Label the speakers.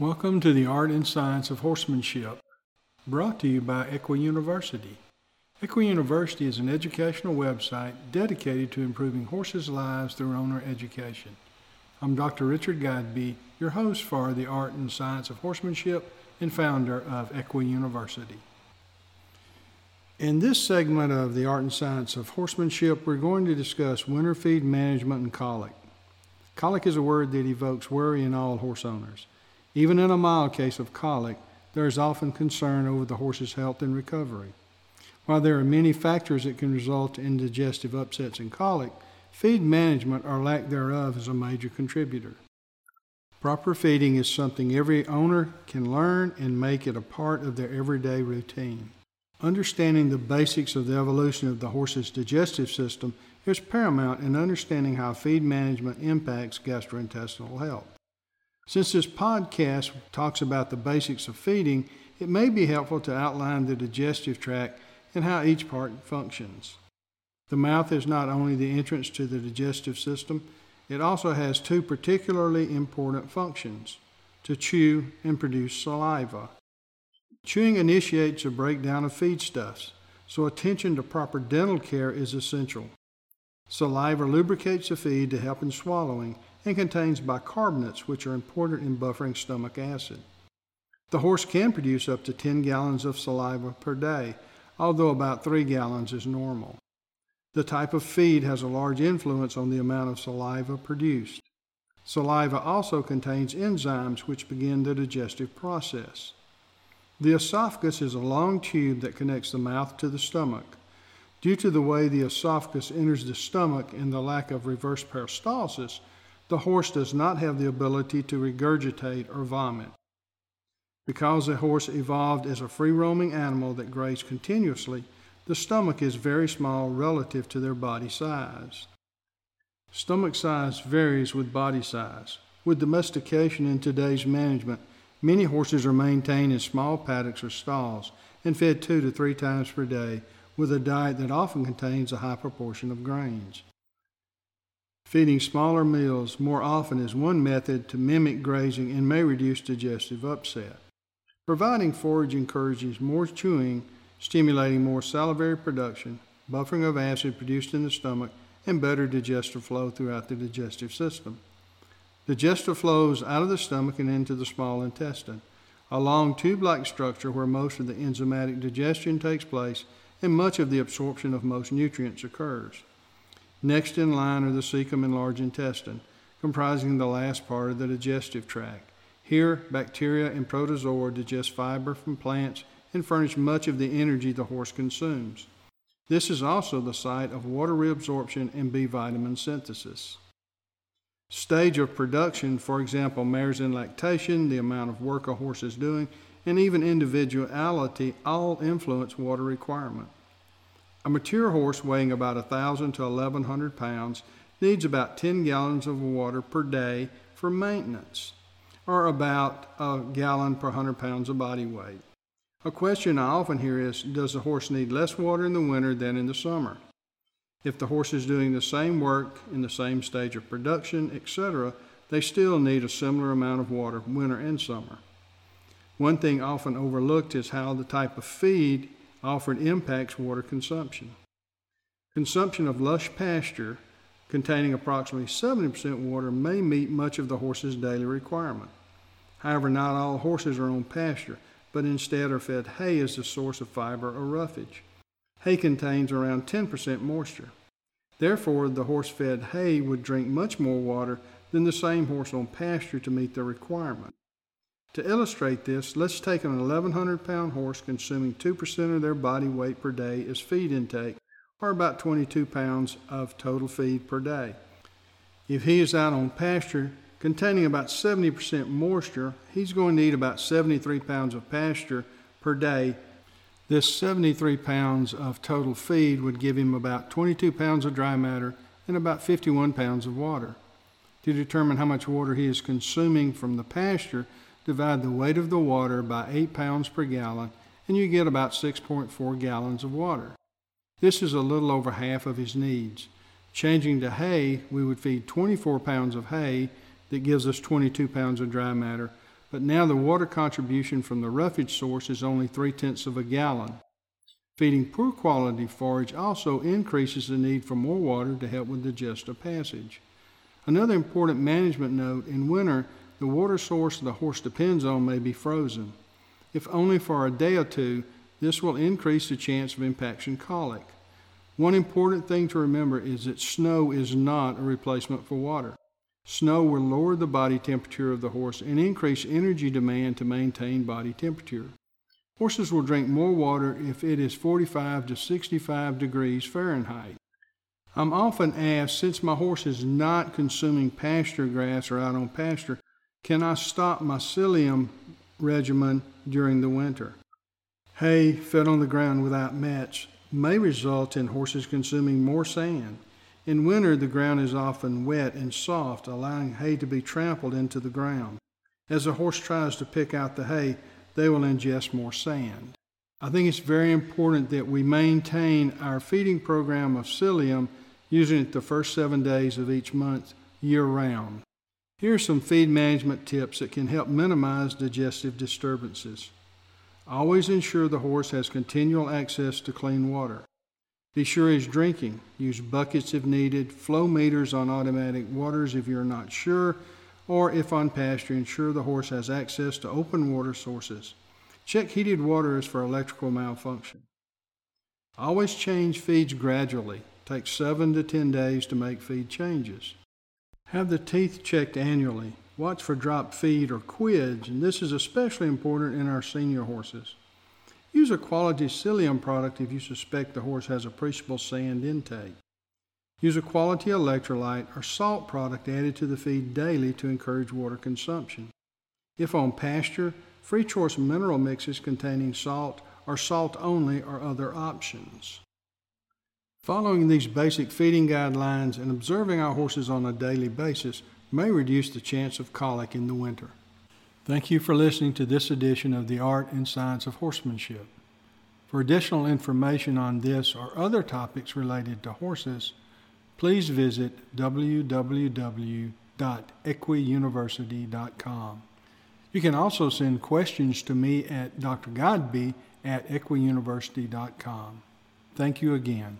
Speaker 1: Welcome to the Art and Science of Horsemanship, brought to you by Equi University. Equi University is an educational website dedicated to improving horses' lives through owner education. I'm Dr. Richard Godbey, your host for the Art and Science of Horsemanship and founder of Equi University. In this segment of the Art and Science of Horsemanship, we're going to discuss winter feed management and colic. Colic is a word that evokes worry in all horse owners. Even in a mild case of colic, there is often concern over the horse's health and recovery. While there are many factors that can result in digestive upsets and colic, feed management or lack thereof is a major contributor. Proper feeding is something every owner can learn and make it a part of their everyday routine. Understanding the basics of the evolution of the horse's digestive system is paramount in understanding how feed management impacts gastrointestinal health. Since this podcast talks about the basics of feeding, it may be helpful to outline the digestive tract and how each part functions. The mouth is not only the entrance to the digestive system, it also has two particularly important functions to chew and produce saliva. Chewing initiates a breakdown of feedstuffs, so attention to proper dental care is essential. Saliva lubricates the feed to help in swallowing and contains bicarbonates, which are important in buffering stomach acid. The horse can produce up to 10 gallons of saliva per day, although about 3 gallons is normal. The type of feed has a large influence on the amount of saliva produced. Saliva also contains enzymes which begin the digestive process. The esophagus is a long tube that connects the mouth to the stomach. Due to the way the esophagus enters the stomach and the lack of reverse peristalsis, the horse does not have the ability to regurgitate or vomit. Because the horse evolved as a free roaming animal that grazed continuously, the stomach is very small relative to their body size. Stomach size varies with body size. With domestication in today's management, many horses are maintained in small paddocks or stalls and fed two to three times per day with a diet that often contains a high proportion of grains. Feeding smaller meals more often is one method to mimic grazing and may reduce digestive upset. Providing forage encourages more chewing, stimulating more salivary production, buffering of acid produced in the stomach, and better digestive flow throughout the digestive system. Digestive flows out of the stomach and into the small intestine, a long tube like structure where most of the enzymatic digestion takes place and much of the absorption of most nutrients occurs. Next in line are the cecum and large intestine, comprising the last part of the digestive tract. Here, bacteria and protozoa digest fiber from plants and furnish much of the energy the horse consumes. This is also the site of water reabsorption and B vitamin synthesis. Stage of production, for example, mares in lactation, the amount of work a horse is doing, and even individuality all influence water requirement. A mature horse weighing about 1,000 to 1,100 pounds needs about 10 gallons of water per day for maintenance, or about a gallon per 100 pounds of body weight. A question I often hear is Does the horse need less water in the winter than in the summer? If the horse is doing the same work in the same stage of production, etc., they still need a similar amount of water winter and summer. One thing often overlooked is how the type of feed often impacts water consumption. Consumption of lush pasture containing approximately 70% water may meet much of the horse's daily requirement. However, not all horses are on pasture, but instead are fed hay as the source of fiber or roughage. Hay contains around 10% moisture. Therefore, the horse fed hay would drink much more water than the same horse on pasture to meet the requirement. To illustrate this, let's take an 1,100 pound horse consuming 2% of their body weight per day as feed intake, or about 22 pounds of total feed per day. If he is out on pasture containing about 70% moisture, he's going to need about 73 pounds of pasture per day. This 73 pounds of total feed would give him about 22 pounds of dry matter and about 51 pounds of water. To determine how much water he is consuming from the pasture, divide the weight of the water by 8 pounds per gallon, and you get about 6.4 gallons of water. This is a little over half of his needs. Changing to hay, we would feed 24 pounds of hay that gives us 22 pounds of dry matter, but now the water contribution from the roughage source is only three tenths of a gallon. Feeding poor quality forage also increases the need for more water to help with digestive passage. Another important management note in winter, the water source the horse depends on may be frozen. If only for a day or two, this will increase the chance of impaction colic. One important thing to remember is that snow is not a replacement for water. Snow will lower the body temperature of the horse and increase energy demand to maintain body temperature. Horses will drink more water if it is 45 to 65 degrees Fahrenheit. I'm often asked, since my horse is not consuming pasture grass or out on pasture, can I stop my psyllium regimen during the winter? Hay fed on the ground without mats may result in horses consuming more sand. In winter, the ground is often wet and soft, allowing hay to be trampled into the ground. As a horse tries to pick out the hay, they will ingest more sand. I think it's very important that we maintain our feeding program of psyllium using it the first seven days of each month year round. Here are some feed management tips that can help minimize digestive disturbances. Always ensure the horse has continual access to clean water. Be sure he's drinking. Use buckets if needed, flow meters on automatic waters if you're not sure, or if on pasture, ensure the horse has access to open water sources. Check heated waters for electrical malfunction. Always change feeds gradually. Take 7 to 10 days to make feed changes. Have the teeth checked annually. Watch for drop feed or quids, and this is especially important in our senior horses. Use a quality psyllium product if you suspect the horse has appreciable sand intake. Use a quality electrolyte or salt product added to the feed daily to encourage water consumption. If on pasture, free choice mineral mixes containing salt or salt only are other options. Following these basic feeding guidelines and observing our horses on a daily basis may reduce the chance of colic in the winter. Thank you for listening to this edition of The Art and Science of Horsemanship. For additional information on this or other topics related to horses, please visit www.equiuniversity.com. You can also send questions to me at drgodby at equiuniversity.com. Thank you again.